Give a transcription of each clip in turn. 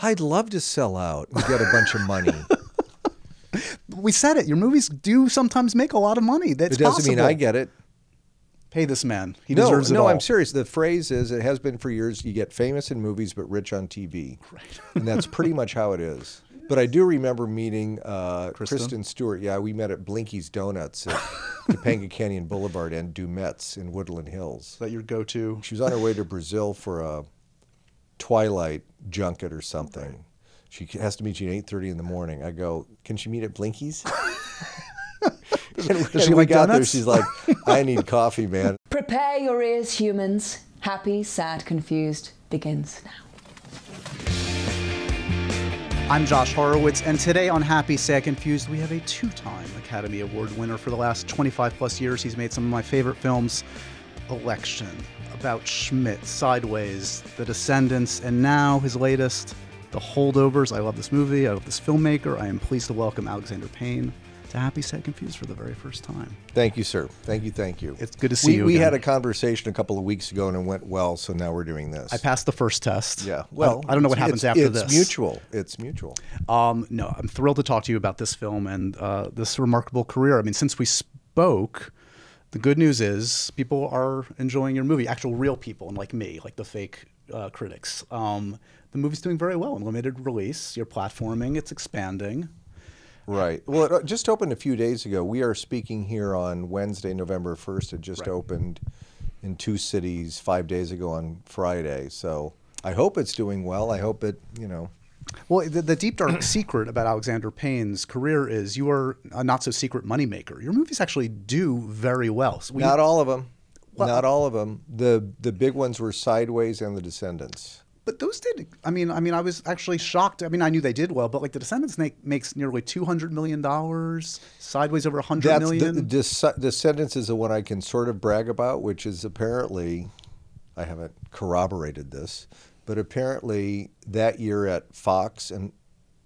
I'd love to sell out and get a bunch of money. We said it. Your movies do sometimes make a lot of money. That's it doesn't mean possible. I get it. Pay this man. He no, deserves it no, all. I'm serious. The phrase is, it has been for years. You get famous in movies, but rich on TV, right. and that's pretty much how it is. But I do remember meeting uh, Kristen? Stewart. Yeah, we met at Blinky's Donuts at Topanga Canyon Boulevard and Dumetz in Woodland Hills. Is that your go-to? She was on her way to Brazil for a Twilight junket or something. Right. She has to meet you at eight thirty in the morning. I go, can she meet at Blinky's? Does she like got donuts? there, she's like, I need coffee, man. Prepare your ears, humans. Happy, sad, confused begins now. I'm Josh Horowitz, and today on Happy, Sad, Confused, we have a two time Academy Award winner for the last 25 plus years. He's made some of my favorite films Election, About Schmidt, Sideways, The Descendants, and now his latest, The Holdovers. I love this movie. I love this filmmaker. I am pleased to welcome Alexander Payne to Happy, Sad, Confused for the very first time. Thank you, sir. Thank you, thank you. It's good to see we, you. We again. had a conversation a couple of weeks ago and it went well, so now we're doing this. I passed the first test. Yeah. Well, I, I don't know what happens after it's this. It's mutual. It's mutual. Um, no, I'm thrilled to talk to you about this film and uh, this remarkable career. I mean, since we spoke, the good news is people are enjoying your movie. Actual real people, and like me, like the fake uh, critics. Um, the movie's doing very well in limited release. You're platforming. It's expanding. Right. Well, it uh, just opened a few days ago. We are speaking here on Wednesday, November 1st. It just Right. opened in two cities five days ago on Friday. So I hope it's doing well. I hope it, you know. Well, the, the deep dark secret about Alexander Payne's career is you are a not so secret moneymaker. Your movies actually do very well. So we- not all of them. Well- not all of them. The the big ones were Sideways and The Descendants. But those did. I mean, I mean, I was actually shocked. I mean, I knew they did well, but like the Descendants make, makes nearly two hundred million dollars. Sideways over a hundred That's the, the Des- Descendants is the one I can sort of brag about, which is apparently, I haven't corroborated this, but apparently that year at Fox and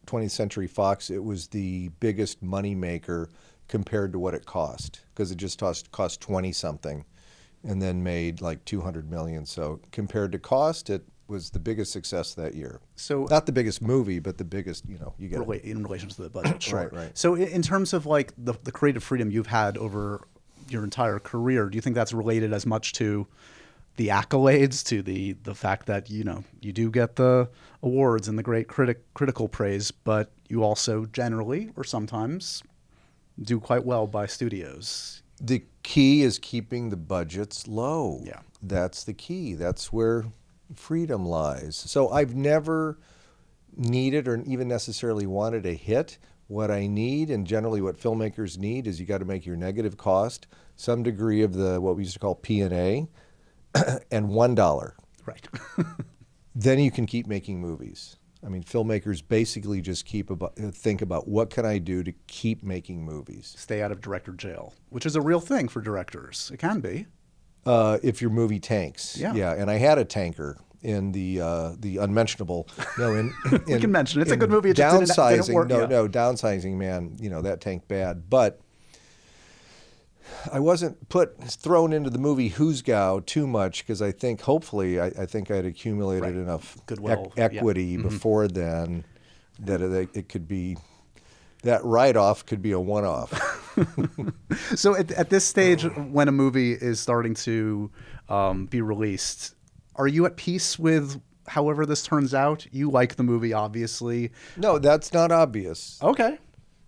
20th Century Fox, it was the biggest moneymaker compared to what it cost because it just cost cost 20 something, and then made like 200 million. So compared to cost, it was the biggest success that year. So- not the biggest movie, but the biggest. You know, you get rela- in relation to the budget, sure. Right, right. So, in, in terms of like the, the creative freedom you've had over your entire career, do you think that's related as much to the accolades, to the the fact that you know you do get the awards and the great critic critical praise, but you also generally or sometimes do quite well by studios? The key is keeping the budgets low. Yeah. That's the key. That's where freedom lies. So I've never needed or even necessarily wanted a hit. What I need and generally what filmmakers need is you got to make your negative cost some degree of the what we used to call P&A and $1. Right. Then you can keep making movies. I mean, filmmakers basically just keep about, think about what can I do to keep making movies. Stay out of director jail, which is a real thing for directors. It can be. uh, if your movie tanks. Yeah. yeah. And I had a tanker in the uh, the unmentionable. No, in, in can mention it. It's a good movie. It just didn't- downsizing. didn't work, No, yeah. no, downsizing. Man, you know that tanked bad. But I wasn't put thrown into the movie Hoosgow too much because I think hopefully I, I think I'd accumulated Right. enough Goodwill, ec- yeah. Mm-hmm. equity before then that it, it could be that write off could be a one off. So at, at this stage, when a movie is starting to um, be released, are you at peace with however this turns out? You like the movie, obviously. no, that's not obvious. Okay.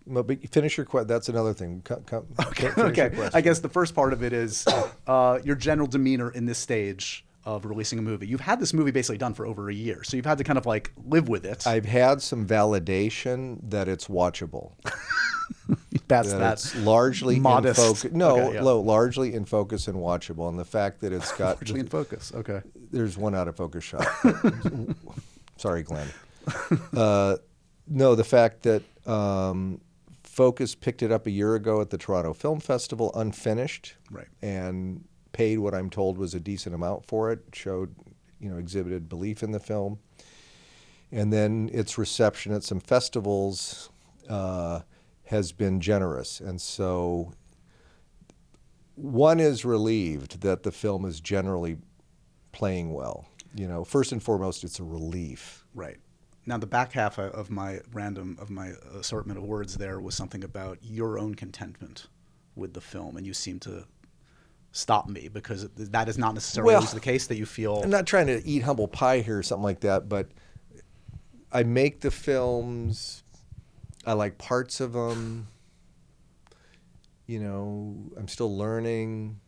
Well, but finish your question. That's another thing. Co- co- Okay. okay. I guess the first part of it is uh, your general demeanor in this stage of releasing a movie. You've had this movie basically done for over a year, so you've had to kind of like live with it. I've had some validation that it's watchable. That's That largely modest. in focus. No, Okay, yeah. lo- largely in focus and watchable, and the fact that it's got Largely in focus. Okay. there's one out of focus shot. Sorry, Glenn. Uh, no, the fact that um, Focus picked it up a year ago at the Toronto Film Festival, unfinished, Right. and paid what I'm told was a decent amount for it. Showed, you know, exhibited belief in the film, and then its reception at some festivals uh, has been generous, and so one is relieved that the film is generally playing well. You know, first and foremost, it's a relief. Right. Now, the back half of- my random of my assortment of words there was something about your own contentment with the film, and you seem to stop me because that is not necessarily Well, the case. That you feel I'm not trying to eat humble pie here or something like that, but I make the films. I like parts of them. You know, I'm still learning.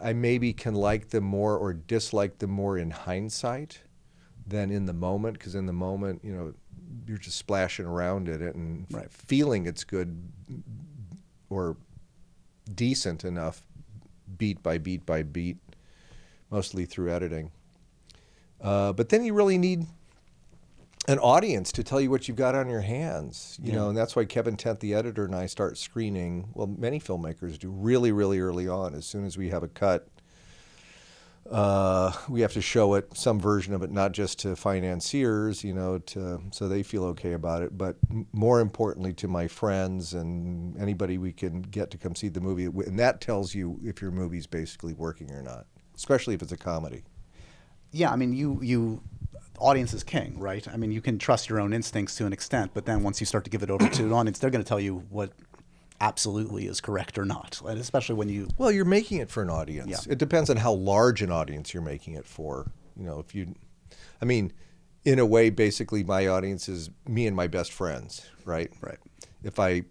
I maybe can like them more or dislike them more in hindsight than in the moment, because in the moment, you know, you're just splashing around in it and Right. feeling it's good or decent enough, beat by beat by beat, mostly through editing. Uh, but then you really need an audience to tell you what you've got on your hands, you know, and that's why Kevin Tent, the editor, and I start screening. Well, many filmmakers do really, really early on. As soon as we have a cut, uh, we have to show it, some version of it, not just to financiers, you know, to so they feel okay about it, but more importantly to my friends and anybody we can get to come see the movie, and that tells you if your movie's basically working or not, especially if it's a comedy. yeah, I mean, you you audience is king, right? I mean, you can trust your own instincts to an extent, but then once you start to give it over to an audience, they're going to tell you what absolutely is correct or not, and especially when you Well, you're making it for an audience. Yeah. It depends on how large an audience you're making it for. You know, if you, I mean, in a way, basically, my audience is me and my best friends, right? Right. If I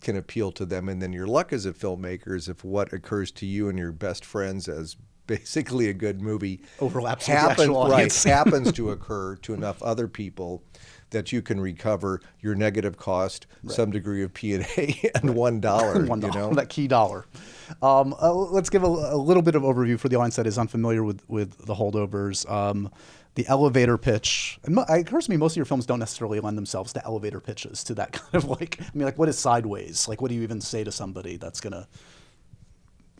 can appeal to them, and then your luck as a filmmaker is if what occurs to you and your best friends as basically a good movie Overlaps with the happens, right, happens to occur to enough other people that you can recover your negative cost, some degree of P and A, and one dollar. one you know, that key dollar. Um, uh, let's give a, a little bit of overview for the audience that is unfamiliar with with the holdovers. Um, the elevator pitch, and it occurs to me most of your films don't necessarily lend themselves to elevator pitches, to that kind of like, I mean, like what is sideways? Like, what do you even say to somebody that's gonna?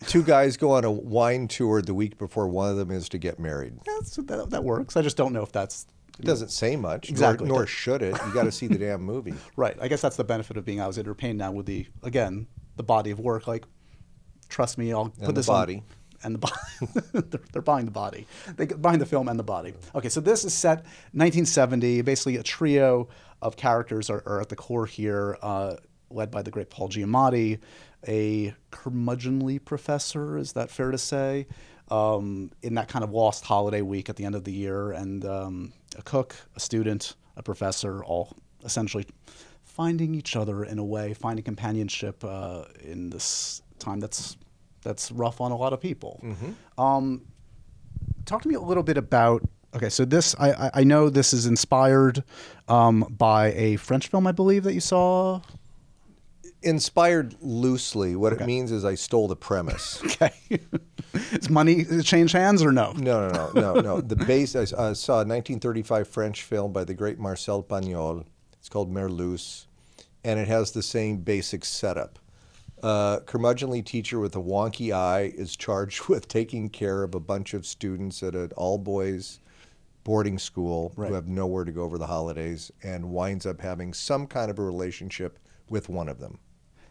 two guys go on a wine tour the week before one of them is to get married. That's, that, that works. I just don't know if that's It doesn't say much, Exactly. nor, nor should it. You got to see the damn movie. right. I guess that's the benefit of being Alexander Payne now with the again the body of work. Like, trust me, I'll put the this body. on. And the body, they're, they're buying the body. They get- buying the film and the body. Okay, so this is set 1970. Basically, a trio of characters are, are at the core here, uh, led by the great Paul Giamatti, a curmudgeonly professor. Is that fair to say? Um, in that kind of lost holiday week at the end of the year, and um, a cook, a student, a professor, all essentially finding each other in a way, finding companionship uh, in this time that's that's rough on a lot of people. Um, talk to me a little bit about. Okay, so this I, I- I know this is inspired um, by a French film, I believe that you saw. Inspired loosely, what Okay. it means is I stole the premise. Okay, is money change hands or no? No, no, no, no, no. The base, I saw a 1935 French film by the great Marcel Pagnol. It's called Merlusse, and it has the same basic setup. Uh, curmudgeonly teacher with a wonky eye is charged with taking care of a bunch of students at an all boys boarding school Right. who have nowhere to go over the holidays and winds up having some kind of a relationship with one of them.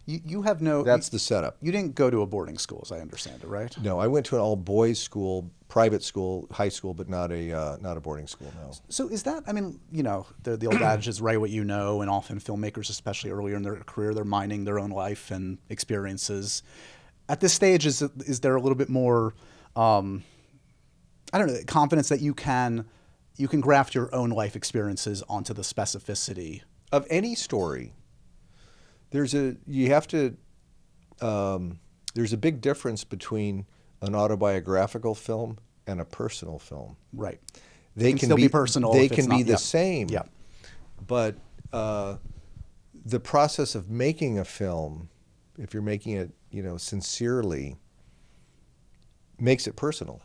You, you have no. That's the setup. You didn't go to a boarding school, as I understand it, right? No, I went to an all boys school, private school, high school, but not a uh, not a boarding school. No. So is that? I mean, you know, the the old adage is write what you know, and often filmmakers, especially earlier in their career, they're mining their own life and experiences. At this stage, is is there a little bit more? Um, I don't know, confidence that you can you can graft your own life experiences onto the specificity. of any story, there's a you have to. Um, there's a big difference between an autobiographical film and a personal film. Right. They can still be personal They can be the same. Yeah. But uh, the process of making a film, if you're making it, you know, sincerely, makes it personal.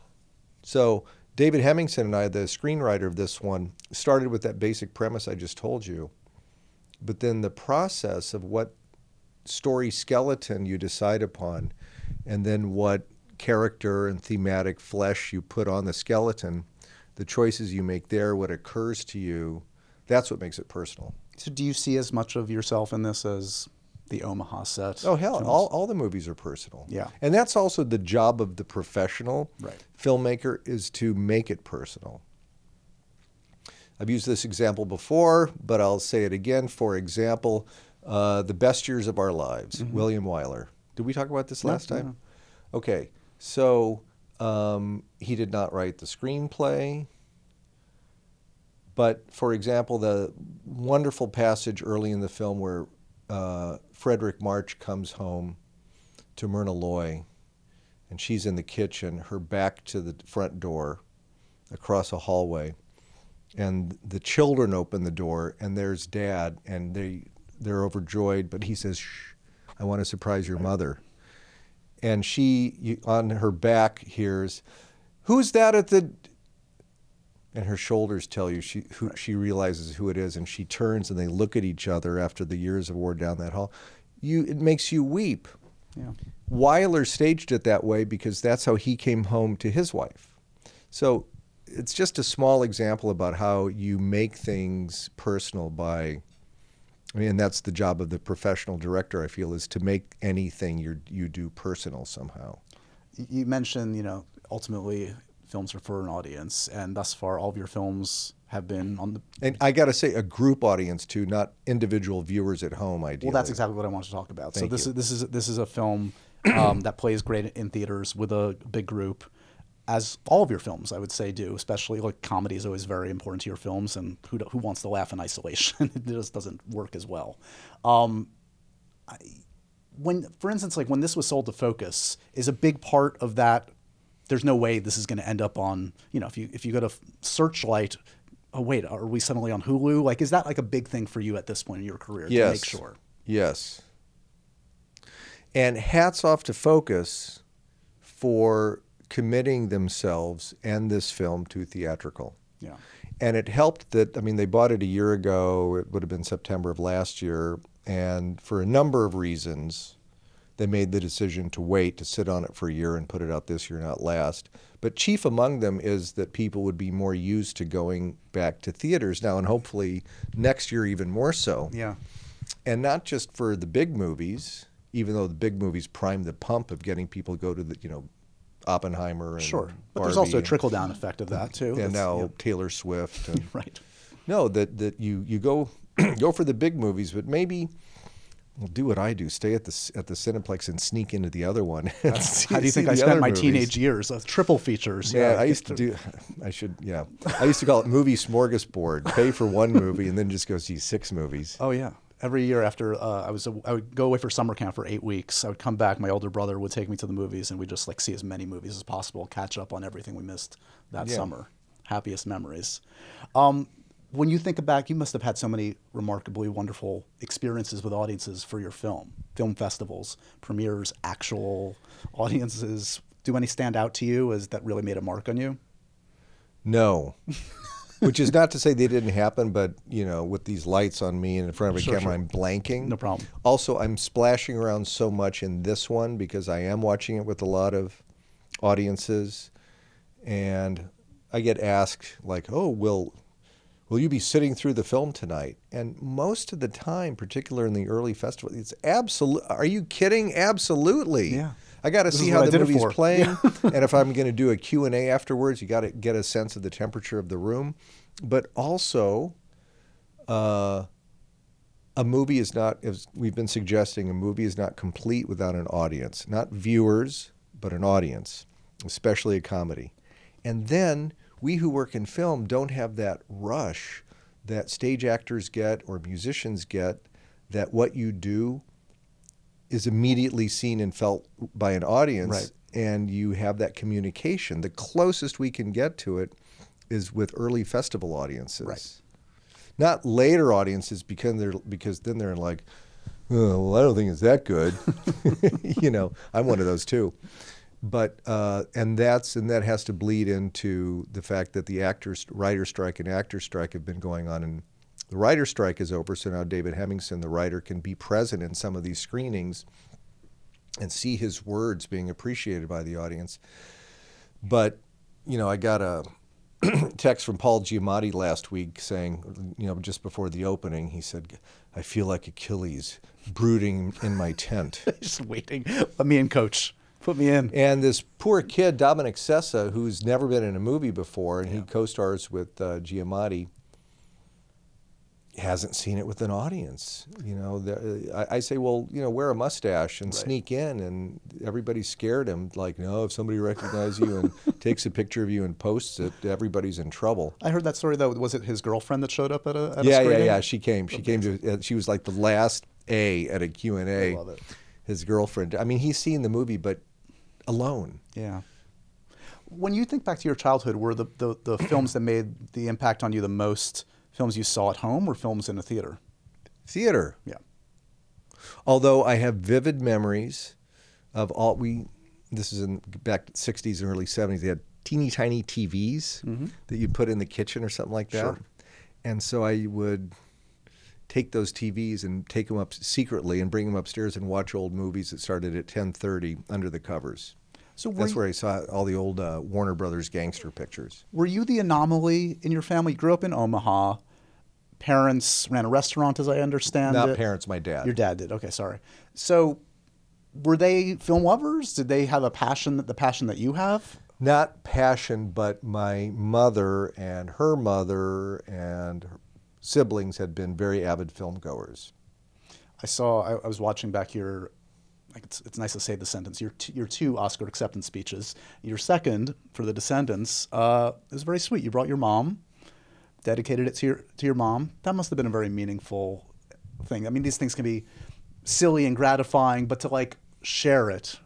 So David Hemingson and I, the screenwriter of this one, started with that basic premise I just told you. But then the process of what story skeleton you decide upon, and then what character and thematic flesh you put on the skeleton, the choices you make there, what occurs to you, that's what makes it personal. So do you see as much of yourself in this as the Omaha set? Oh hell, films? all, all the movies are personal. Yeah. and that's also the job of the professional Right. filmmaker is to make it personal. I've used this example before, but I'll say it again. For example, uh, The Best Years of Our Lives, William Wyler. Did we talk about this last no, time? no. Okay, so um, he did not write the screenplay. But for example, the wonderful passage early in the film where uh, Fredric March comes home to Myrna Loy, and she's in the kitchen, her back to the front door, across a hallway, and the children open the door, and there's Dad, and they they're overjoyed, but he says, "Shh, I want to surprise your mother," and she on her back hears, "Who's that at the?" And her shoulders tell you she who she realizes who it is, and she turns and they look at each other after the years of war down that hall. You it makes you weep. Yeah. Wyler staged it that way because that's how he came home to his wife. So it's just a small example about how you make things personal by. I mean, and that's the job of the professional director. I feel is to make anything you you do personal somehow. You mentioned, you know, ultimately films are for an audience, and thus far, all of your films have been on the. And I got to say, a group audience too, not individual viewers at home. Ideally. Well, that's exactly what I wanted to talk about. so this you. is this is this is a film um, that plays great in theaters with a big group, as all of your films, I would say, do. Especially like comedy is always very important to your films, and who who wants to laugh in isolation? it just doesn't work as well. Um, I, when, for instance, like when this was sold to Focus, is a big part of that. There's no way this is going to end up on you know if you if you go to Searchlight. Oh wait, are we suddenly on Hulu? Like, is that like a big thing for you at this point in your career to make sure? Yes. And hats off to Focus for committing themselves and this film to theatrical. Yeah. And it helped that, I mean, they bought it a year ago. It would have been September of last year. And for a number of reasons, they made the decision to wait to sit on it for a year and put it out this year, not last. But chief among them is that people would be more used to going back to theaters now, and hopefully next year even more so Yeah. and not just for the big movies, even though the big movies prime the pump of getting people to go to the you know Oppenheimer and Sure. But there's also a trickle down effect of that too. and now yeah. Taylor Swift and right. no that that you you go go for the big movies, but maybe. Well, do what I do. Stay at the at the Cineplex and sneak into the other one. see- How do you think I spent my movies. teenage years? Uh, triple features. Yeah, I used to do. I should. Yeah, I used to call it movie smorgasbord. Pay for one movie and then just go see six movies. Oh yeah. Every year after uh, I was, I would go away for summer camp for eight weeks. I would come back. My older brother would take me to the movies, and we'd just like see as many movies as possible, catch up on everything we missed that Yeah. summer. Happiest memories. Um, when you think back, you must have had so many remarkably wonderful experiences with audiences for your film, film festivals, premieres, actual audiences. Do any stand out to you as that really made a mark on you? No. Which is not to say they didn't happen, but you know, with these lights on me and in front of a Sure, camera, sure. I'm blanking. No problem. Also, I'm splashing around so much in this one because I am watching it with a lot of audiences, and I get asked like, "Oh, will will you be sitting through the film tonight?" And most of the time, particularly in the early festival, it's absolute. Are you kidding? Absolutely. Yeah. I got to see how the movie's playing, and if I'm going to do a Q&A afterwards, you got to get a sense of the temperature of the room. But also, uh, a movie is not, as we've been suggesting, a movie is not complete without an audience. Not viewers, but an audience, especially a comedy. And then we who work in film don't have that rush that stage actors get or musicians get that what you do is immediately seen and felt by an audience Right. and you have that communication. The closest we can get to it is with early festival audiences. Right. Not later audiences because they're because then they're like, oh, well, I don't think it's that good. you know, I'm one of those too. But uh, and that's and that has to bleed into the fact that the actors writer strike and actor strike have been going on and the writer strike is over, so now David Hemingson, the writer, can be present in some of these screenings and see his words being appreciated by the audience. But, you know, I got a text from Paul Giamatti last week saying, you know, just before the opening, he said, I feel like Achilles brooding in my tent. Just waiting. Let me in, coach. Put me in. And this poor kid, Dominic Sessa, who's never been in a movie before, and he co-stars with uh, Giamatti, hasn't seen it with an audience. You know, the, I, I say, well, you know, wear a mustache and sneak in, and everybody's scared him. Like, no, if somebody recognizes you and takes a picture of you and posts it, everybody's in trouble. I heard that story though. Was it his girlfriend that showed up at a, at a yeah, yeah, yeah. She came. She came to. Uh, she was like the last A at a Q and A. I love it. His girlfriend. I mean, he's seen the movie, but alone. Yeah. When you think back to your childhood, were the, the, the films that made the impact on you the most films you saw at home or films in a theater? Theater. Yeah. Although I have vivid memories of all we. This is in back 60s and early 70s. They had teeny tiny TVs mm-hmm. that you'd put in the kitchen or something like that. Sure. And so I would take those TVs and take them up secretly and bring them upstairs and watch old movies that started at 10:30 under the covers. So That's you, where I saw all the old uh, Warner Brothers gangster pictures. were you the anomaly in your family? You grew up in Omaha. Parents ran a restaurant, as I understand Not it. parents, my dad. Your dad did. Okay, sorry. So, were they film lovers? Did they have a passion, that the passion that you have? Not passion, but my mother and her mother and her siblings had been very avid film goers. I saw. I, I was watching back your. Like it's, it's nice to say the sentence. Your t- your two Oscar acceptance speeches. Your second for the Descendants uh, is very sweet. You brought your mom, dedicated it to your to your mom. That must have been a very meaningful thing. I mean, these things can be silly and gratifying, but to like share it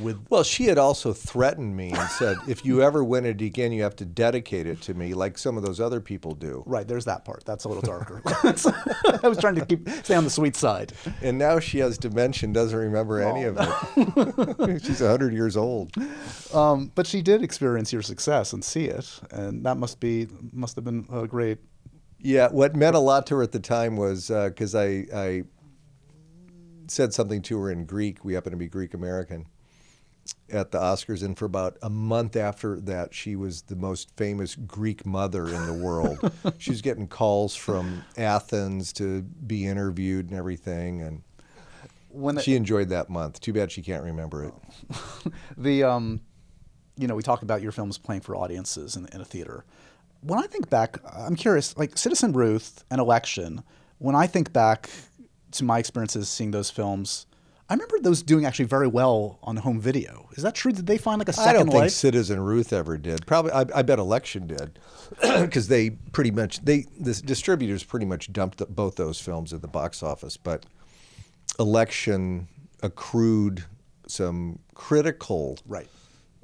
with Well, she had also threatened me and said, if you ever win it again, you have to dedicate it to me, like some of those other people do. right. There's that part. That's a little darker. I was trying to keep stay on the sweet side. And now she has dementia, and doesn't remember any of it. She's 100 years old. Um, but she did experience your success and see it, and that must be must have been a great. Yeah, what meant a lot to her at the time was because I, I said something to her in Greek. We happen to be Greek American at the Oscars, and for about a month after that, she was the most famous Greek mother in the world. she was getting calls from Athens to be interviewed and everything, and When she enjoyed that month. Too bad she can't remember it. the um, you know, we talked about your films playing for audiences in, in a theater. When I think back, I'm curious. Like Citizen Ruth and Election. When I think back to my experiences seeing those films, I remember those doing actually very well on home video. Is that true? Did they find like a second life? I don't think life? Citizen Ruth ever did. Probably, I, I bet Election did, because they pretty much they the distributors pretty much dumped the, both those films at the box office. But Election accrued some critical Right.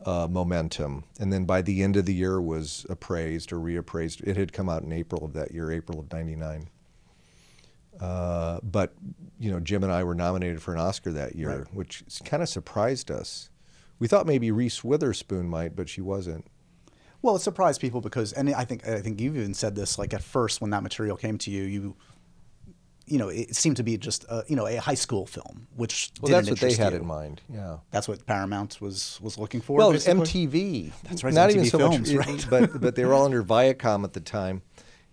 uh, momentum, and then by the end of the year was appraised or reappraised. It had come out in April of that year, April of '99. Uh, but you know, Jim and I were nominated for an Oscar that year, Right. which kind of surprised us. We thought maybe Reese Witherspoon might, but she wasn't. Well, it surprised people because, and I think I think you've even said this. Like at first, when that material came to you, you, you know, it seemed to be just a, you know a high school film, which Well, didn't that's what they had you. in mind. Yeah. That's what Paramount was was looking for. Well, it was basically? MTV. That's right, Not MTV even so Films, much, right. but but they were all under Viacom at the time,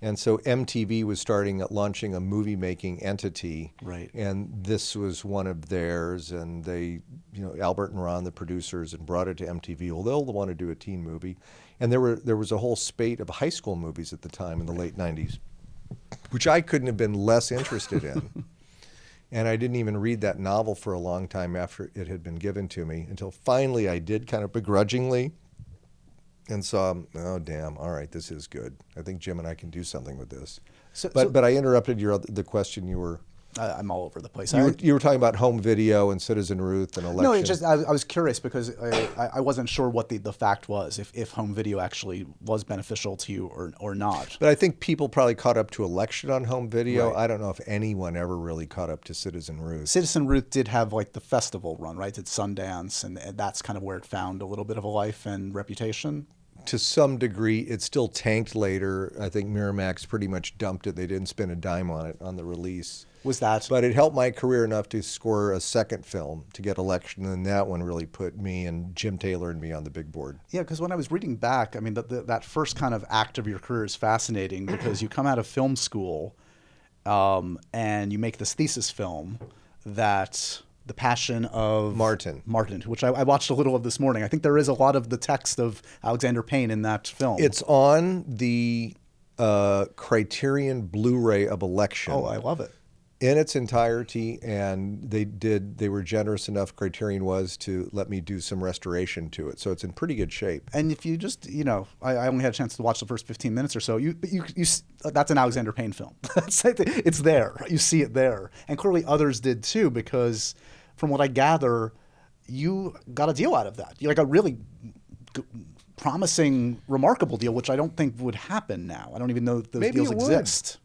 and so MTV was starting at launching a movie making entity. Right. And this was one of theirs, and they, you know, Albert and Ron, the producers, and brought it to MTV. Well, they'll want to do a teen movie, and there were there was a whole spate of high school movies at the time in the late '90s, which I couldn't have been less interested in. And I didn't even read that novel for a long time after it had been given to me until finally I did kind of begrudgingly and saw, oh, damn, all right, this is good. I think Jim and I can do something with this. So- but, so- but I interrupted your the question you were, I, I'm all over the place. you I- were, you were talking about home video and Citizen Ruth and election. no, it just I, I was curious because I, I- I wasn't sure what the, the fact was if, if home video actually was beneficial to you or or not. but I think people probably caught up to election on home video. Right. I don't know if anyone ever really caught up to Citizen Ruth. Citizen Ruth did have like the festival run, right? At Sundance, and, and that's kind of where it found a little bit of a life and reputation. To some degree, it still tanked later. I think Miramax pretty much dumped it. They didn't spend a dime on it on the release. Was that? But it helped my career enough to score a second film to get election, and that one really put me and Jim Taylor and me on the big board. Yeah, because when I was reading back, I mean, the, the, that first kind of act of your career is fascinating because you come out of film school um, and you make this thesis film that the passion of Martin. Martin, which I, I watched a little of this morning. I think there is a lot of the text of Alexander Payne in that film. It's on the a Criterion Blu-ray of Election Oh, I love it. in its entirety, and they did. They were generous enough. Criterion was to let me do some restoration to it, so it's in pretty good shape. And if you just, you know, I, I only had a chance to watch the first 15 minutes or so. You, but you, you, that's an Alexander Payne film. That's like the- it's there. You see it there, and clearly others did too. Because from what I gather, you got a deal out of that. You like a really g- promising, remarkable deal, which I don't think would happen now. I don't even know if those Maybe deals exist.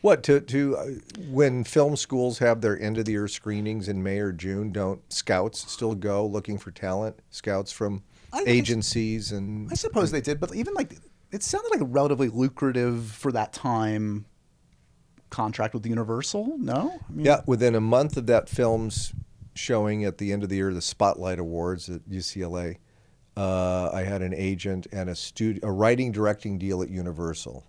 What to to uh, when film schools have their end of the year screenings in May or June? Don't scouts still go looking for talent? Scouts from agencies and I suppose they did, but even like it sounded like a relatively lucrative for that time contract with Universal. No, I mean, Yeah, within a month of that film's showing at the end of the year, the Spotlight Awards at UCLA, uh, I had an agent and a studio, a writing directing deal at Universal.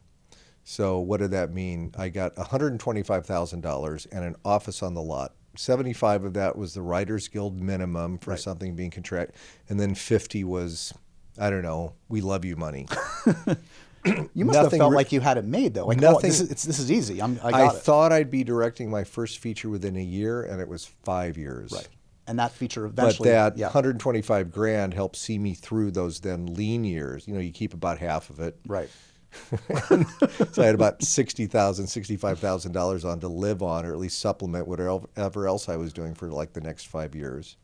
So what did that mean? I got $125,000 and an office on the lot. 75 of that was the Writers Guild minimum for something being contract, and then 50 was, I don't know, we love you money. You must have felt re- like you had it made though. Like, Nothing- oh, this is this is easy. I'm, I I, it. thought I'd be directing my first feature within a year, and it was five years. right, and that feature eventually. But that yeah, 125 grand helped see me through those then lean years. You know, you keep about half of it. right. so I had about $60,000, $65,000 on to live on, or at least supplement whatever else I was doing for like the next five years.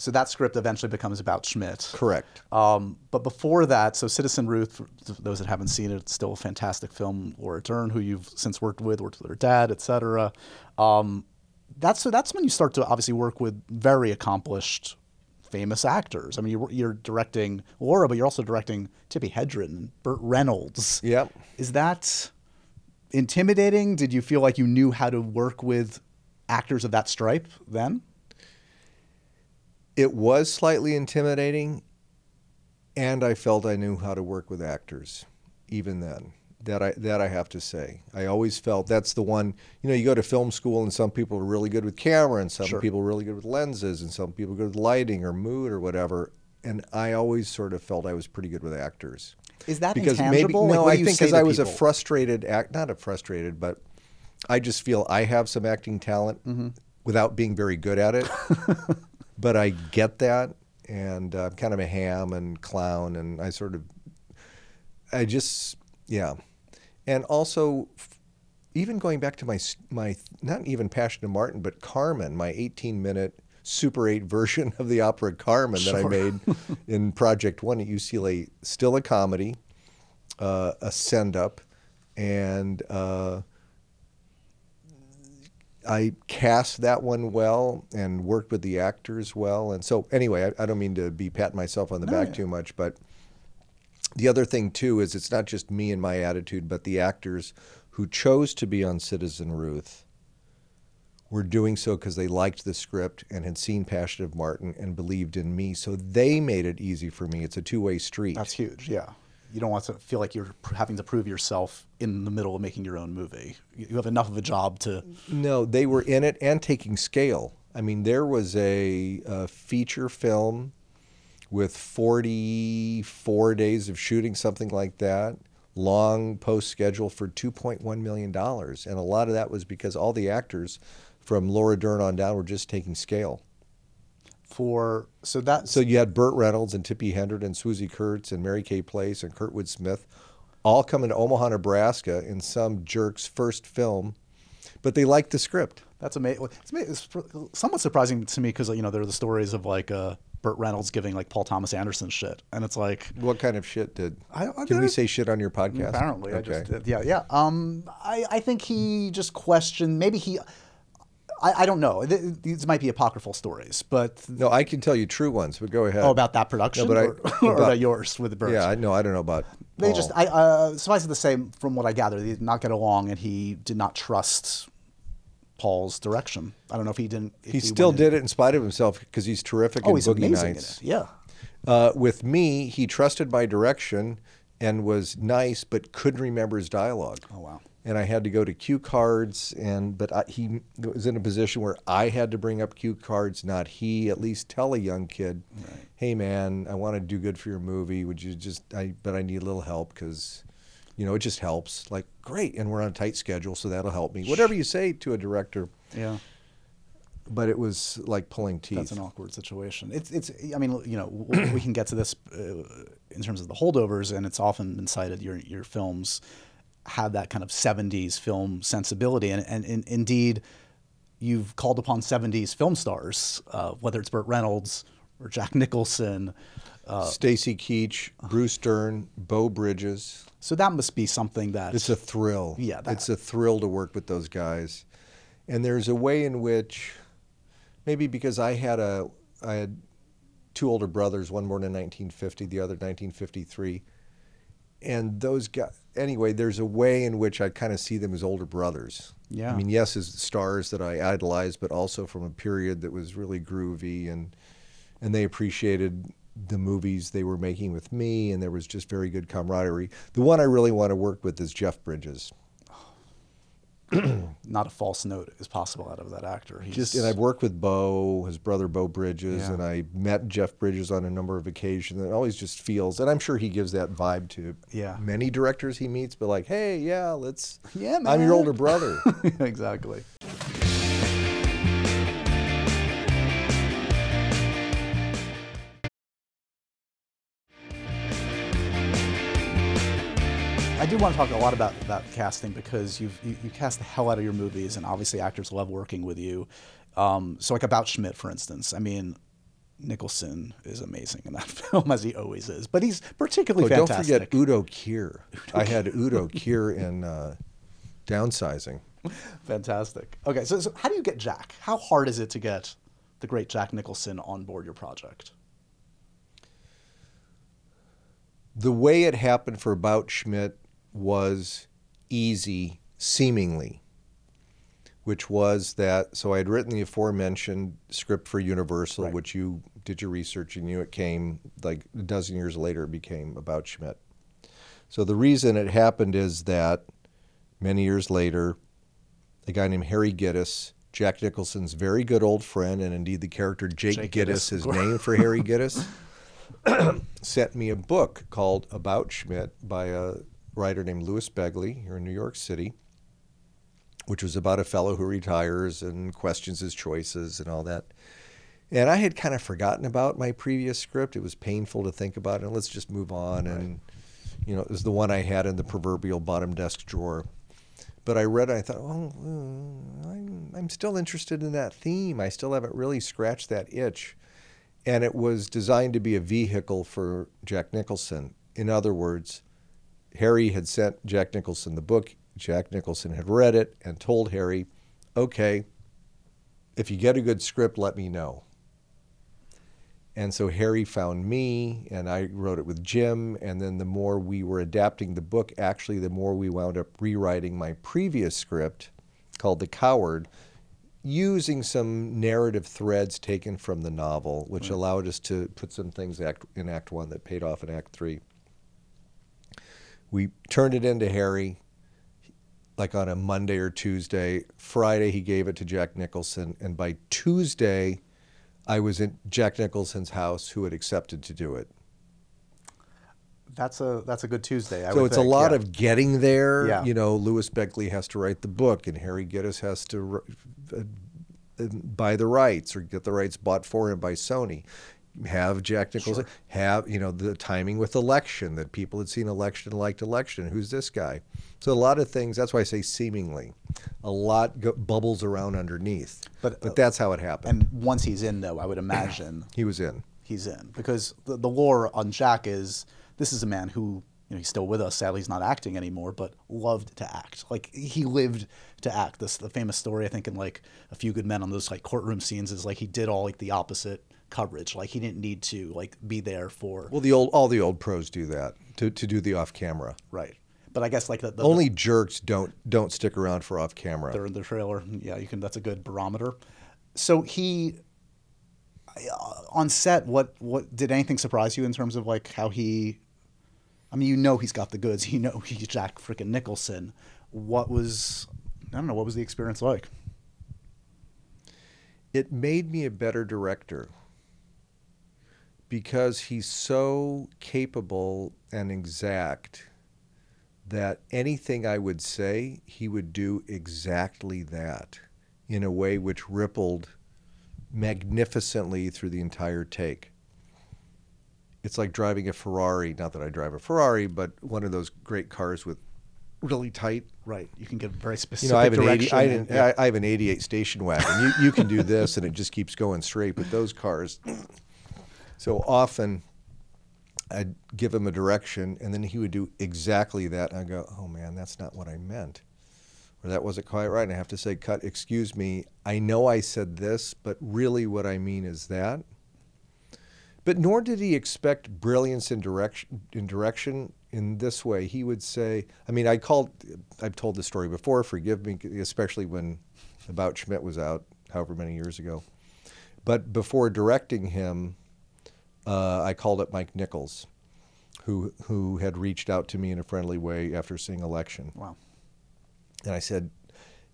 So that script eventually becomes about Schmidt. Correct. Um, but before that, so Citizen Ruth, for those that haven't seen it, it's still a fantastic film. Laura Dern, who you've since worked with, worked with her dad, etc. Um, that's so that's when you start to obviously work with very accomplished, famous actors. I mean, you're, you're directing Laura, but you're also directing Tippi Hedren and Burt Reynolds. Yep. Is that intimidating? Did you feel like you knew how to work with actors of that stripe then? It was slightly intimidating, and I felt I knew how to work with actors, even then. That I that I have to say, I always felt that's the one. You know, you go to film school, and some people are really good with camera, and some Sure. people are really good with lenses, and some people are good with lighting or mood or whatever. And I always sort of felt I was pretty good with actors. Is that because intangible? maybe no, do I think because I was a frustrated act, not a frustrated, but I just feel I have some acting talent Mm-hmm. without being very good at it. but I get that, and uh, I'm kind of a ham and clown, and I sort of, I just, yeah, and also, f- even going back to my my not even Passion of Martin, but Carmen, my 18 minute Super 8 version of the opera Carmen that I made in Project One at UCLA, still a comedy, uh, a send up, and. Uh, I cast that one well and worked with the actors well. And so, anyway, I, I don't mean to be patting myself on the back too much, but the other thing too is it's not just me and my attitude, but the actors who chose to be on Citizen Ruth were doing so because they liked the script and had seen Passion of Martin and believed in me. So they made it easy for me. It's a two way street. That's huge. Yeah. You don't want to feel like you're having to prove yourself in the middle of making your own movie. You have enough of a job to. No, they were in it and taking scale. I mean, there was a, a feature film with 44 days of shooting, something like that, long post schedule for $2.1 million. And a lot of that was because all the actors from Laura Dern on down were just taking scale. For so that So you had Burt Reynolds and Tippi Hedren and Swoosie Kurtz and Mary Kay Place and Kurtwood Smith all coming to Omaha, Nebraska in some jerk's first film, but they liked the script. that's amazing. It's, somewhat surprising to me because you know there are the stories of like uh, Burt Reynolds giving like Paul Thomas Anderson shit, and it's like What kind of shit did? I- I can we say shit on your podcast? apparently I just yeah yeah. Um, I I think he just questioned maybe he. I, I don't know. Th- These might be apocryphal stories, but no, I can tell you true ones, but go ahead. oh, about that production, but I- or, or about- about yours with the Burt. yeah, I know. I don't know about. They Paul. just, I, uh, suffice it to say, from what I gather, they did not get along, and he did not trust Paul's direction. I don't know if he didn't. if he still did it in spite of himself because he's terrific Oh, in he's Boogie amazing Nights. in it. Yeah. Uh, with me, he trusted my direction and was nice, but couldn't remember his dialogue. Oh wow. And I had to go to cue cards, and but I, he was in a position where I had to bring up cue cards, not he. At least tell a young kid, "Hey, man, I want to do good for your movie. Would you just? I but I need a little help because, You know, it just helps. Like, great, and we're on a tight schedule, so that'll help me. Whatever you say to a director, Yeah. but it was like pulling teeth. That's an awkward situation. It's it's. I mean, you know, we can get to this uh, in terms of the holdovers, and it's often been cited your your films have that kind of '70s film sensibility, and and, and indeed, you've called upon '70s film stars, uh, whether it's Burt Reynolds or Jack Nicholson. Uh, Stacy Keach, Bruce Dern, Beau Bridges. so that must be something that It's a thrill. Yeah, that- it's a thrill to work with those guys. And there's a way in which, maybe because I had a, I had two older brothers, one born in 1950, the other 1953, and those guys. Anyway, there's a way in which I kind of see them as older brothers. Yeah. I mean, yes, as stars that I idolized, but also from a period that was really groovy and and they appreciated the movies they were making with me, and there was just very good camaraderie. The one I really want to work with is Jeff Bridges. Oh. not a false note is possible out of that actor. He's, Just and I've worked with Beau, his brother Beau Bridges, Yeah. and I met Jeff Bridges on a number of occasions. And it always just feels, and I'm sure he gives that vibe to Yeah. many directors he meets. But like, hey, yeah, let's. Yeah, man. I'm your older brother. exactly. Do want to talk a lot about, about casting because you've you, you cast the hell out of your movies, and obviously actors love working with you. Um, so, like about Schmidt, for instance. I mean, Nicholson is amazing in that film, as he always is, but he's particularly Oh, don't forget Udo Kier. I had Udo Kier in uh, Downsizing. Fantastic. Okay, so, so how do you get Jack? How hard is it to get the great Jack Nicholson on board your project? the way it happened for About Schmidt was easy, seemingly, which was that. So I had written the aforementioned script for Universal, Right. which you did your research and knew it came like a dozen years later. It became About Schmidt. So the reason it happened is that many years later, a guy named Harry Gittes, Jack Nicholson's very good old friend, and indeed the character Jake, Jake Gittes Gittes, is of course. named for Harry Gittes, sent me a book called About Schmidt by a writer named Louis Begley here in New York City, which was about a fellow who retires and questions his choices and all that. And I had kind of forgotten about my previous script. It was painful to think about, and let's just move on. And you know, it was the one I had in the proverbial bottom desk drawer. But I read it, I thought, oh, uh, I'm, I'm still interested in that theme. I still haven't really scratched that itch. And it was designed to be a vehicle for Jack Nicholson. In other words, Harry had sent Jack Nicholson the book. Jack Nicholson had read it and told Harry, okay, if you get a good script, let me know. And so Harry found me, and I wrote it with Jim. And then the more we were adapting the book, actually, the more we wound up rewriting my previous script called The Coward, using some narrative threads taken from the novel, which allowed us to put some things act, in Act One that paid off in Act Three. We turned it into Harry like on a Monday or Tuesday. Friday, he gave it to Jack Nicholson. And by Tuesday, I was in Jack Nicholson's house who had accepted to do it. That's a that's a good Tuesday. I so it's a lot yeah. of getting there. Yeah. You know, Louis Begley has to write the book, and Harry Gittes has to uh, buy the rights or get the rights bought for him by Sony. Have Jack Nicholson have you know the timing with election that people had seen election liked election. Who's this guy? So a lot of things. That's why I say seemingly, a lot go, bubbles around underneath. But, but uh, that's how it happened. And once he's in, though, I would imagine he was in. he's in because the, the lore on Jack is this is a man who you know he's still with us. Sadly, he's not acting anymore, but loved to act. Like he lived to act. This the famous story I think in like A Few Good Men on those like courtroom scenes is like he did all like the opposite coverage. Like he didn't need to like be there for Well, the old all the old pros do that to, to do the off camera. right. But I guess like the, the Only jerks don't don't stick around for off camera. they're in the trailer. Yeah, you can. That's a good barometer. So he uh, on set. What what did anything surprise you in terms of like how he? I mean, you know he's got the goods. You know he's Jack freaking Nicholson. What was I don't know. What was the experience like? it made me a better director because he's so capable and exact that anything I would say, he would do exactly that in a way which rippled magnificently through the entire take. It's like driving a Ferrari, not that I drive a Ferrari, but one of those great cars with really tight Right. You can get very specific you know, I have an 80, I, and- yeah. I I have an 88 station wagon. You, you can do this, and it just keeps going straight. But those cars, so often, I'd give him a direction, and then he would do exactly that. And I go, "Oh man, that's not what I meant," or "That wasn't quite right." And I have to say, "Cut, excuse me. I know I said this, but really, what I mean is that." But nor did he expect brilliance in direction. In direction in this way, he would say, "I mean, I called. I've told this story before. Forgive me, especially when About Schmidt was out, however many years ago. But before directing him, uh, I called up Mike Nichols, who who had reached out to me in a friendly way after seeing Election, Wow. and I said,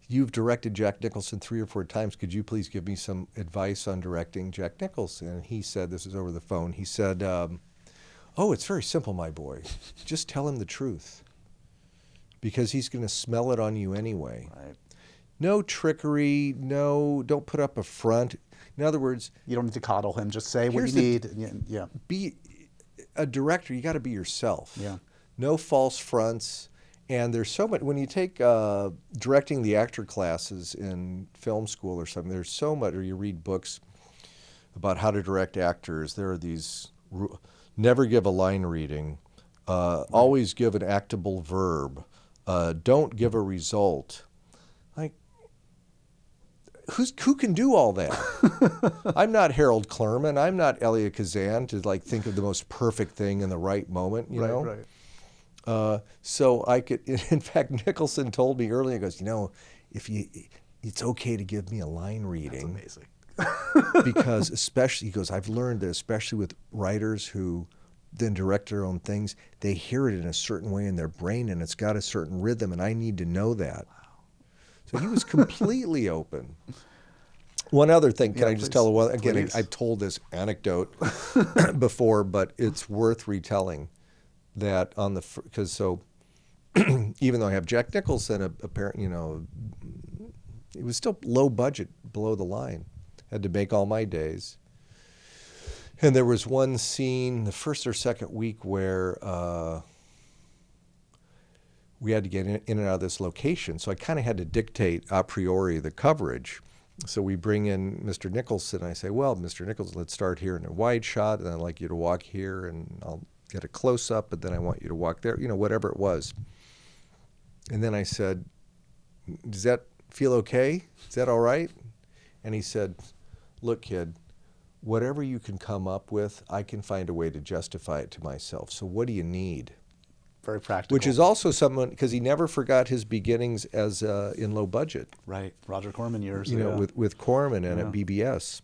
"You've directed Jack Nicholson three or four times. Could you please give me some advice on directing Jack Nicholson?" And he said, "This is over the phone." He said, um, "Oh, it's very simple, my boy. Just tell him the truth, because he's going to smell it on you anyway. Right. No trickery. No, don't put up a front. In other words, You don't need to coddle him. Just say what you the- need. and Yeah. yeah. be a director. You got to be yourself. Yeah. No false fronts. And there's so much when you take uh, directing the actor classes in film school or something. There's so much, or you read books about how to direct actors. There are these never give a line reading, uh, always give an actable verb, uh, don't give a result. Who's who can do all that? I'm not Harold Clurman. I'm not Elia Kazan to like think of the most perfect thing in the right moment. You right. know. Right. Uh, so I could. In fact, Nicholson told me earlier. He goes, you know, if you, it's okay to give me a line reading. That's amazing. because especially he goes, I've learned that especially with writers who then direct their own things, they hear it in a certain way in their brain and it's got a certain rhythm, and I need to know that. So he was completely open. One other thing, can Yeah, I just please. tell one again? Please. I've told this anecdote before, but it's worth retelling. That on the because so even though I have Jack Nicholson, a, apparent you know, it was still low budget, below the line. Had to make all my days. And there was one scene, the first or second week, where uh, we had to get in, in and out of this location. So I kind of had to dictate a priori the coverage. So we bring in Mr. Nicholson. And I say, well, Mr. Nicholson, let's start here in a wide shot, and I'd like you to walk here, and I'll get a close up, but then I want you to walk there, you know, whatever it was. And then I said, does that feel okay? Is that all right? And he said, look, kid, whatever you can come up with, I can find a way to justify it to myself. So what do you need? Very practical. Which is also someone because he never forgot his beginnings as uh, in low budget. right. Roger Corman years. You know, yeah. with with Corman and Yeah. at BBS,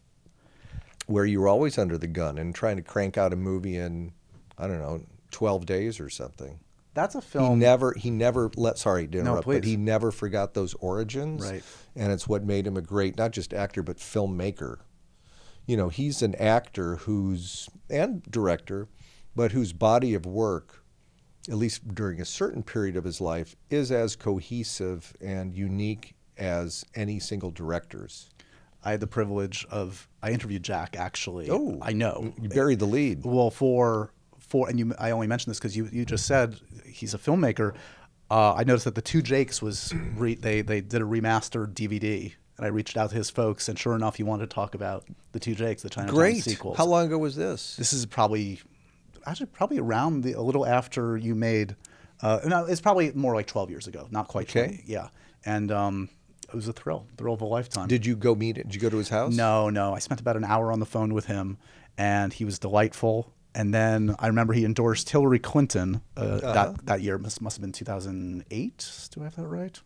where you were always under the gun and trying to crank out a movie in I don't know twelve days or something. That's a film. He never he never let sorry to No, interrupt, but please. he never forgot those origins. Right. And it's what made him a great not just actor but filmmaker. You know, he's an actor who's and director, but whose body of work, at least during a certain period of his life, is as cohesive and unique as any single director's. I had the privilege of. I interviewed Jack actually. Oh, I know. You buried the lead. Well, for for and you, I only mentioned this because you you just said he's a filmmaker. Uh, I noticed that the Two Jakes was re, they they did a remastered DVD, and I reached out to his folks, and sure enough, he wanted to talk about the Two Jakes, the Chinatown Great. sequels. How long ago was this? This is probably actually probably around the a little after you made. Uh, no, it's probably more like twelve years ago, not quite Okay. 20. Yeah, and um, it was a thrill, thrill of a lifetime. Did you go meet? Him? Did you go to his house? No, no. I spent about an hour on the phone with him, and he was delightful. And then I remember he endorsed Hillary Clinton uh, Uh-huh. that that year. Must must have been 2008. Do I have that right?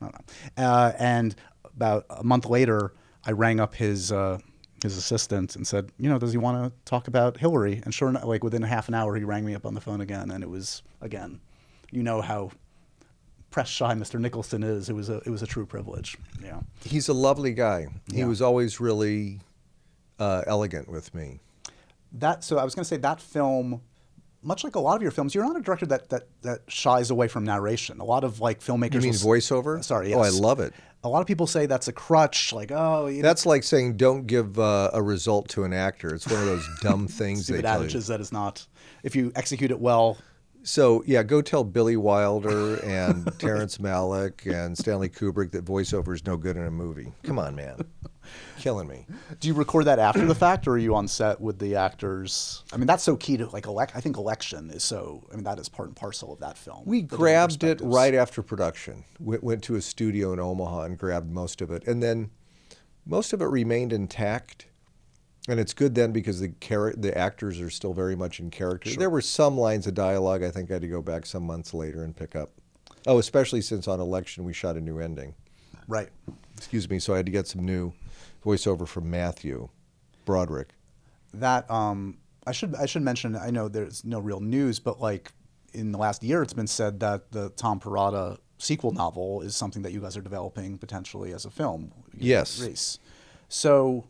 I don't know. Uh, and about a month later, I rang up his uh, his assistant and said, you know, does he want to talk about Hillary? And sure enough, like within a half an hour, he rang me up on the phone again, and it was again, you know how press shy Mr. Nicholson is. It was a it was a true privilege. Yeah. He's a lovely guy. He Yeah. was always really uh, elegant with me. that so I was going to say that film much like a lot of your films, you're not a director that that that shies away from narration. A lot of like filmmakers. You mean will voiceover? Sorry, Yes. Oh, I love it. A lot of people say that's a crutch. Like, oh, you know, That's like saying don't give uh, a result to an actor. It's one of those dumb things they stupid adages that is not. If you execute it well, So yeah, go tell Billy Wilder and Terrence Malick and Stanley Kubrick that voiceover is no good in a movie. Come on, man, killing me. do you record that after the fact, or are you on set with the actors? I mean, that's so key to like elect. I think election is so. I mean, that is part and parcel of that film. We grabbed it right after production. Went, went to a studio in Omaha and grabbed most of it, and then most of it remained intact. And it's good then because the char- the actors are still very much in character. There were some lines of dialogue I think I had to go back some months later and pick up. Oh, especially since on election we shot a new ending. Right. Excuse me. So I had to get some new voiceover from Matthew Broderick. that um I should I should mention I know there's no real news, but like in the last year it's been said that the Tom Perrotta sequel novel is something that you guys are developing potentially as a film. Yes. Race. So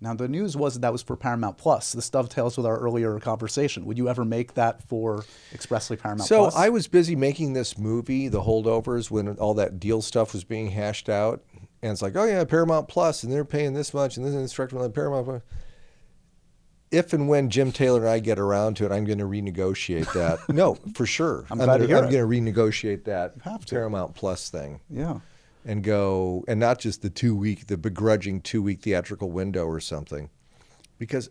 now the news was that, that was for Paramount Plus. This dovetails with our earlier conversation. Would you ever make that for expressly Paramount So Plus? I was busy making this movie, The Holdovers, when all that deal stuff was being hashed out. And it's like, oh yeah, Paramount Plus, and they're paying this much, and this instructor on Paramount Plus. If and when Jim Taylor and I get around to it, I'm going to renegotiate that. no, for sure. I'm glad to gonna, hear I'm going to renegotiate that to. Paramount Plus thing yeah. and go, and not just the two week, the begrudging two week theatrical window or something, because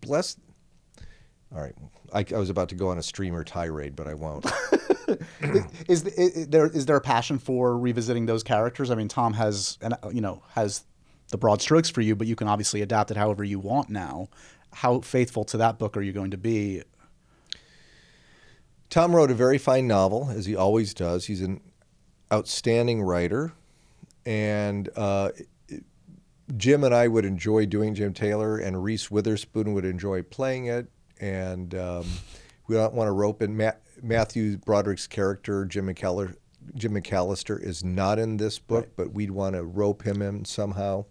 bless. All right, I, I was about to go on a streamer tirade, but I won't. Is, the, i- i- there is there a passion for revisiting those characters? I mean, Tom has and you know has the broad strokes for you, but you can obviously adapt it however you want now. How faithful to that book are you going to be? Tom wrote a very fine novel, as he always does. He's an outstanding writer, and uh, Jim and I would enjoy doing Jim Taylor, and Reese Witherspoon would enjoy playing it. And um, we don't want to rope in Ma- Matthew Broderick's character, Jim McKellar. Jim McAllister is not in this book, but we'd want to rope him in somehow.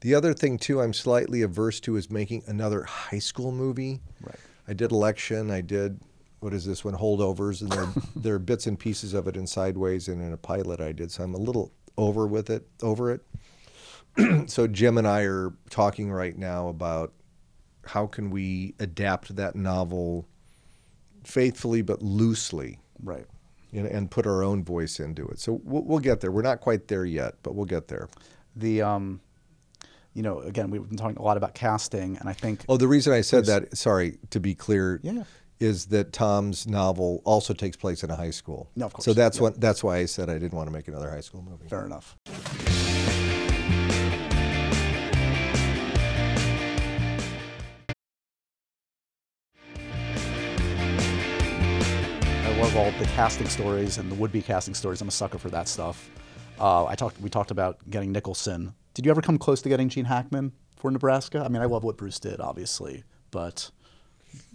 The other thing too, I'm slightly averse to is making another high school movie. Right. I did election. I did what is this one holdovers, and there there are bits and pieces of it in sideways and in a pilot I did. So I'm a little over with it, over it. so Jim and I are talking right now about how can we adapt that novel faithfully but loosely, Right. you know, and put our own voice into it. So we'll, we'll get there. We're not quite there yet, but we'll get there. The um, you know, again, we've been talking a lot about casting, and I think Oh, the reason I said that, sorry, to be clear, Yeah. is that Tom's novel also takes place in a high school. No, of course, So that's yeah. what that's why I said I didn't want to make another high school movie. fair enough. Love all the casting stories and the would-be casting stories. I'm a sucker for that stuff. Uh, I talked. We talked about getting Nicholson. Did you ever come close to getting Gene Hackman for Nebraska? I mean, I love what Bruce did, obviously, but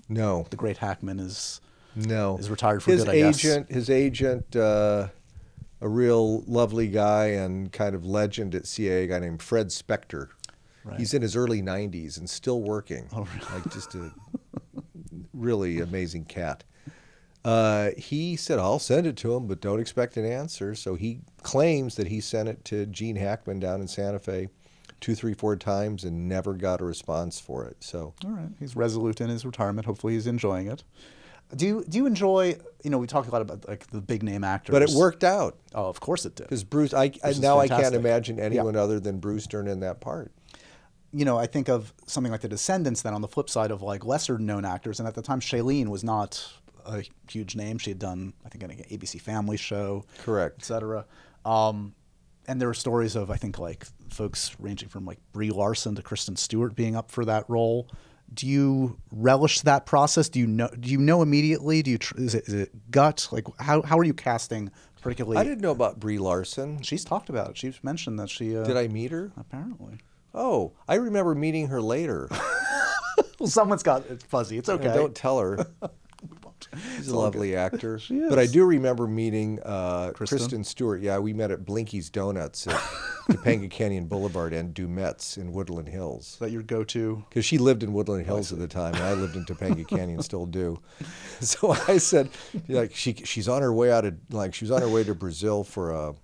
No, the great Hackman is no. is retired for his good, I guess. agent, his agent, uh, a real lovely guy and kind of legend at CAA, a guy named Fred Specktor. Right. He's in his early 90s and still working. Oh, really? Like just a really amazing cat. Uh, he said, I'll send it to him, but don't expect an answer. So he claims that he sent it to Gene Hackman down in Santa Fe two, three, four times and never got a response for it. So All right, he's resolute in his retirement. Hopefully, he's enjoying it. Do you do you enjoy? You know, we talk a lot about like the big name actors, but it worked out Oh, of course it did. because Bruce, I, I now I can't imagine Yeah. anyone other than Bruce Dern in that part. you know, I think of something like The Descendants. Then on the flip side of like lesser known actors, and at the time, Shailene was not a huge name. She had done, I think, an ABC Family show, Correct. etc. Um, and there were stories of I think like folks ranging from like Brie Larson to Kristen Stewart being up for that role. Do you relish that process? Do you know? Do you know immediately? Do you tr- is it, is it gut? Like how how are you casting? Particularly, I didn't know about Brie Larson. She's talked about it. She's mentioned that she. Uh, Did I meet her? Apparently. Oh, I remember meeting her later. Well, someone's got it's fuzzy. It's okay. Don't tell her. She's a lovely actor. She But I do remember meeting uh, Kristen? Kristen? Stewart. Yeah, we met at Blinky's Donuts at Topanga Canyon Boulevard and Dumetz in Woodland Hills. Is that your go-to? because she lived in Woodland Hills at the time, and I lived in Topanga Canyon, still do. So I said, like she she's on her way out of like she was on her way to Brazil for a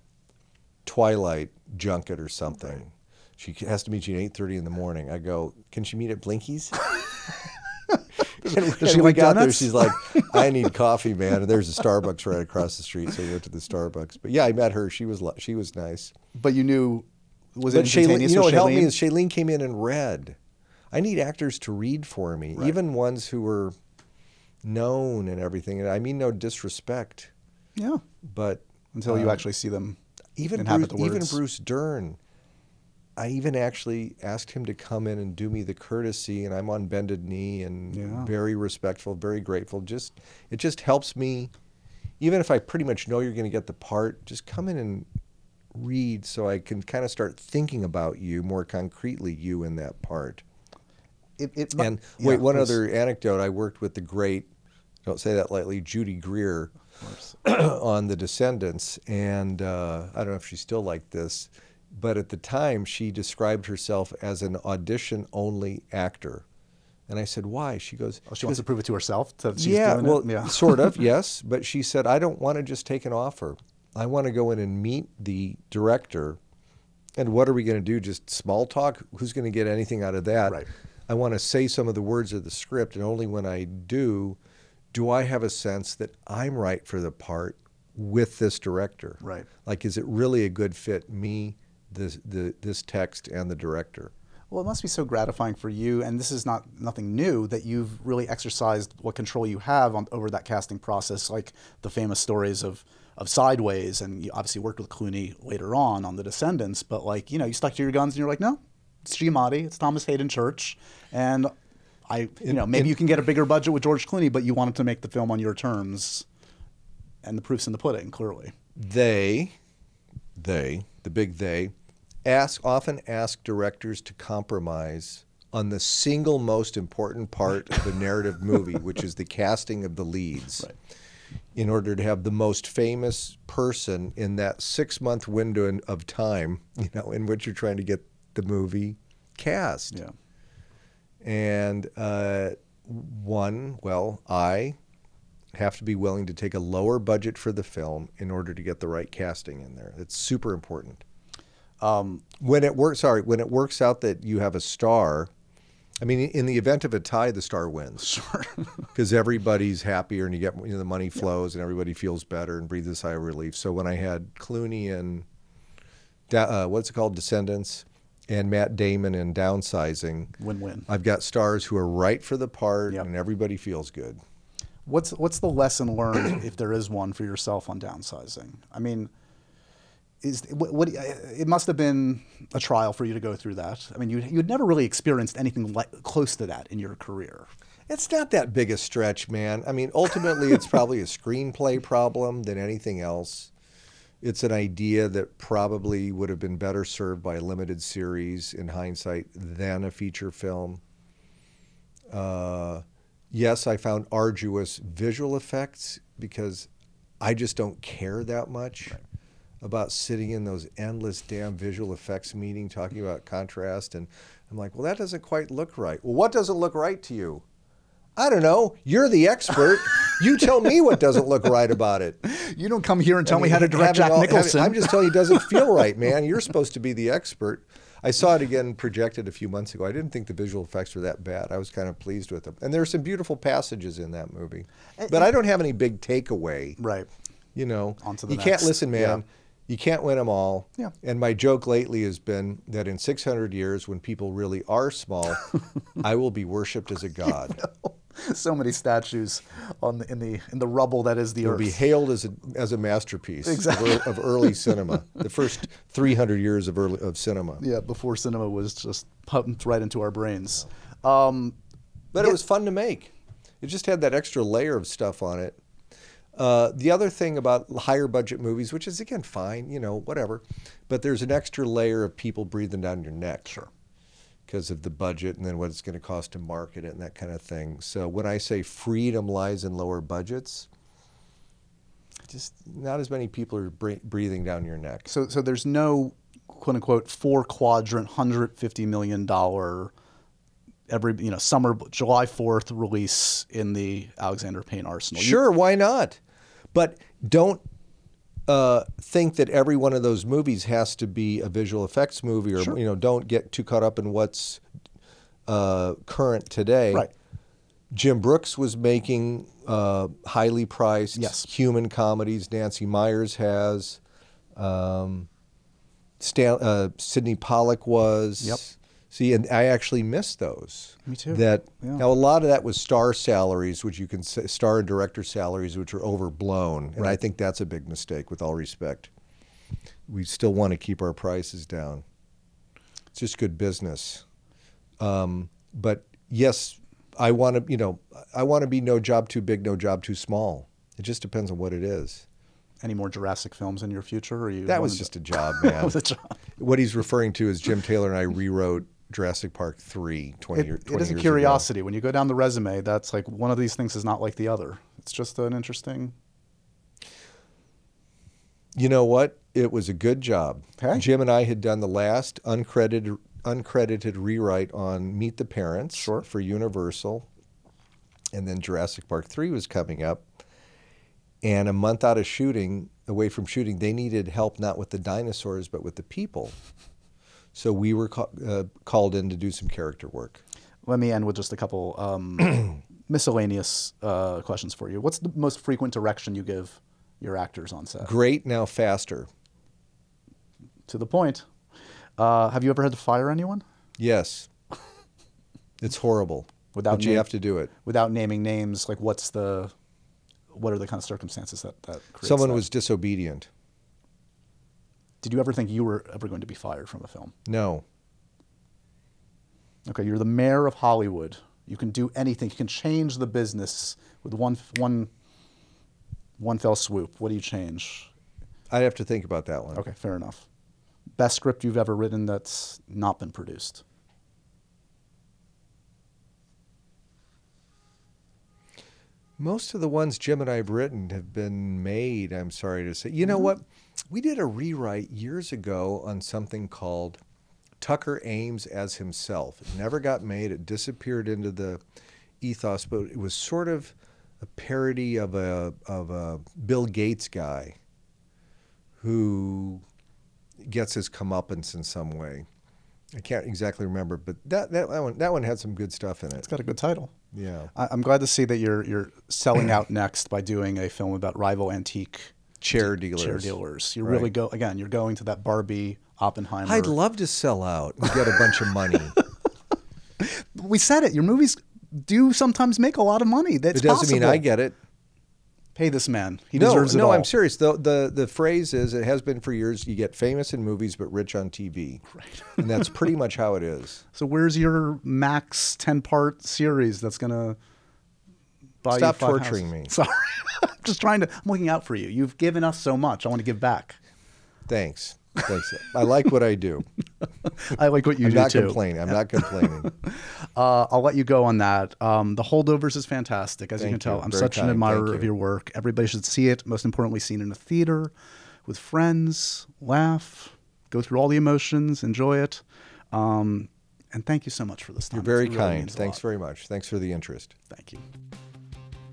twilight junket or something. She has to meet you at eight thirty in the morning. I go, can she meet at Blinky's? and Does she we like got there, she's like, I need coffee, man. And there's a Starbucks right across the street, so we went to the Starbucks. But yeah, I met her. She was she was nice. But you knew was But it Shailene, you know what helped me is Shailene came in and read. I need actors to read for me, Right. even ones who were known and everything. And I mean no disrespect, yeah. but Until you um, actually see them even Bruce, the even. Bruce Dern. I even actually asked him to come in and do me the courtesy, and I'm on bended knee and Yeah. very respectful, very grateful. Just it just helps me, even if I pretty much know you're going to get the part. Just come in and read, so I can kind of start thinking about you more concretely, you in that part. It, it, And yeah, wait, one other anecdote. I worked with the great, don't say that lightly, Judy Greer on The Descendants. And uh, I don't know if she's still like this, but at the time she described herself as an audition only actor. And I said, why? She goes, Oh, she wants to prove it to herself she's yeah, doing well, it. Yeah, sort of, yes. But she said, I don't want to just take an offer. I want to go in and meet the director. And what are we going to do? Just small talk? Who's going to get anything out of that? Right. I want to say some of the words of the script, and only when I do, do I have a sense that I'm right for the part with this director. Right. Like, is it really a good fit? Me, this, the, this text, and the director. Well, it must be so gratifying for you, and this is not nothing new that you've really exercised what control you have on, over that casting process, like the famous stories of of Sideways, and you obviously worked with Clooney later on on The Descendants. But like you know, you stuck to your guns, and you're like, no, it's Giamatti, it's Thomas Haden Church, and I, you know, maybe you can get a bigger budget with George Clooney, but you wanted to make the film on your terms, and the proof's in the pudding, clearly. they, they, the big they, ask often ask directors to compromise on the single most important part of the narrative movie, which is the casting of the leads. Right. In order to have the most famous person in that six month window in- of time, you know, in which you're trying to get the movie cast. Yeah. And uh, one, well, I have to be willing to take a lower budget for the film in order to get the right casting in there. It's super important. Um, When it works, sorry, when it works out that you have a star, I mean, in the event of a tie, the star wins sure. because everybody's happier and you get you know, the money flows and everybody feels better and breathes a sigh of relief. So when I had Clooney and uh, what's it called, Descendants, and Matt Damon in Downsizing, Win-win. I've got stars who are right for the part Yep. and everybody feels good. What's what's the lesson learned, if there is one, for yourself on downsizing? I mean, is what, what it must have been a trial for you to go through that. I mean, you you'd never really experienced anything like close to that in your career. It's not that big a stretch, man. I mean, ultimately, it's probably a screenplay problem than anything else. It's an idea that probably would have been better served by a limited series in hindsight than a feature film. Uh, yes, I found arduous visual effects because I just don't care that much about sitting in those endless damn visual effects meeting talking about contrast. And I'm like, well, that doesn't quite look right. Well, what doesn't look right to you? I don't know. You're the expert. you tell me what doesn't look right about it. You don't come here and tell I me how to direct having Jack all- having- Nicholson. I'm just telling you, it doesn't feel right, man. You're supposed to be the expert. I saw it again projected a few months ago. I didn't think the visual effects were that bad. I was kind of pleased with them. And there are some beautiful passages in that movie. But I don't have any big takeaway. right. You know, On to the you can't listen, man. Yeah. You can't win them all. Yeah. And my joke lately has been that in 600 years, when people really are small, I will be worshipped as a god. so many statues on the, in the in the rubble that is the It'll earth. be hailed as a, as a masterpiece of Exactly. ear- of, early cinema, the first 300 years of early of cinema. yeah, before cinema was just pumped right into our brains. Um, But it was fun to make. It just had that extra layer of stuff on it. Uh, the other thing about higher budget movies, which is again fine, you know, whatever, but there's an extra layer of people breathing down your neck. Sure. Because of the budget and then what it's going to cost to market it and that kind of thing. So when I say freedom lies in lower budgets, just not as many people are breathing down your neck. So, so there's no quote unquote four quadrant, hundred fifty million dollar every you know summer July fourth release in the Alexander Payne arsenal. You- Sure, why not? But don't uh, think that every one of those movies has to be a visual effects movie, or Sure. you know, don't get too caught up in what's uh, current today. Right. Jim Brooks was making uh, highly priced Yes. human comedies. Nancy Meyers has. Um, Stan, uh, Sydney Pollack was. Yep. See, and I actually missed those. Me too. That Yeah. now a lot of that was star salaries, which you can say, star and director salaries, which are overblown, and I think that's a big mistake. With all respect, we still want to keep our prices down. It's just good business. Um, but yes, I want to. You know, I want to be no job too big, no job too small. It just depends on what it is. Any more Jurassic films in your future? Or you That was just to- a job, man. was a job. What he's referring to is Jim Taylor and I rewrote Jurassic Park 3 20, It, year, it 20 is a curiosity. When you go down the resume, that's like one of these things is not like the other. It's just an interesting. You know what? It was a good job. Jim and I had done the last uncredited uncredited rewrite on Meet the Parents Sure. for Universal. And then Jurassic Park 3 was coming up. And a month out of shooting, away from shooting, they needed help not with the dinosaurs, but with the people. So we were ca- uh, called in to do some character work. Let me end with just a couple um, miscellaneous uh, questions for you. What's the most frequent direction you give your actors on set? Great, now faster. To the point. Uh, have you ever had to fire anyone Yes. It's horrible. Without but you have to do it. without naming names? Like, what's the, what are the kind of circumstances that that Someone that? was disobedient. Did you ever think you were ever going to be fired from a film? No. Okay, you're the mayor of Hollywood. You can do anything. You can change the business with one one one fell swoop. What do you change? I'd have to think about that one. Okay, fair enough. Best script you've ever written that's not been produced. Most of the ones Jim and I have written have been made, I'm sorry to say. You know mm-hmm. what? We did a rewrite years ago on something called Tucker Ames as Himself. It never got made, it disappeared into the ethos, but it was sort of a parody of a, of a Bill Gates guy who gets his comeuppance in some way. I can't exactly remember, but that, that, that, one, that one had some good stuff in it. It's got a good title. Yeah. I, I'm glad to see that you're you're selling out next by doing a film about rival antique Chair dealers. chair dealers. You're Right. really go again. You're going to that Barbie Oppenheimer. I'd love to sell out and get a bunch of money. we said it. Your movies do sometimes make a lot of money. That's it doesn't mean possible. I get it. Pay this man. He no, deserves it no. I'm serious. The, the the phrase is it has been for years. You get famous in movies, but rich on TV, right. and that's pretty much how it is. So where's your max ten part series that's gonna buy Stop you five torturing houses? me. Sorry, I'm just trying to. I'm looking out for you. You've given us so much. I want to give back. Thanks, thanks. I like what I do. I like what you do. I'm do not too. complaining. I'm not complaining. Uh, I'll let you go on that. Um, the Holdovers is fantastic, as you Thank can tell. you. I'm Very such an admirer Thank of your work. Everybody should see it. Most importantly, seen in a theater with friends, laugh, go through all the emotions, enjoy it. Um, and thank you so much for this time. You're very really kind. Thanks very much. Thanks for the interest. Thank you.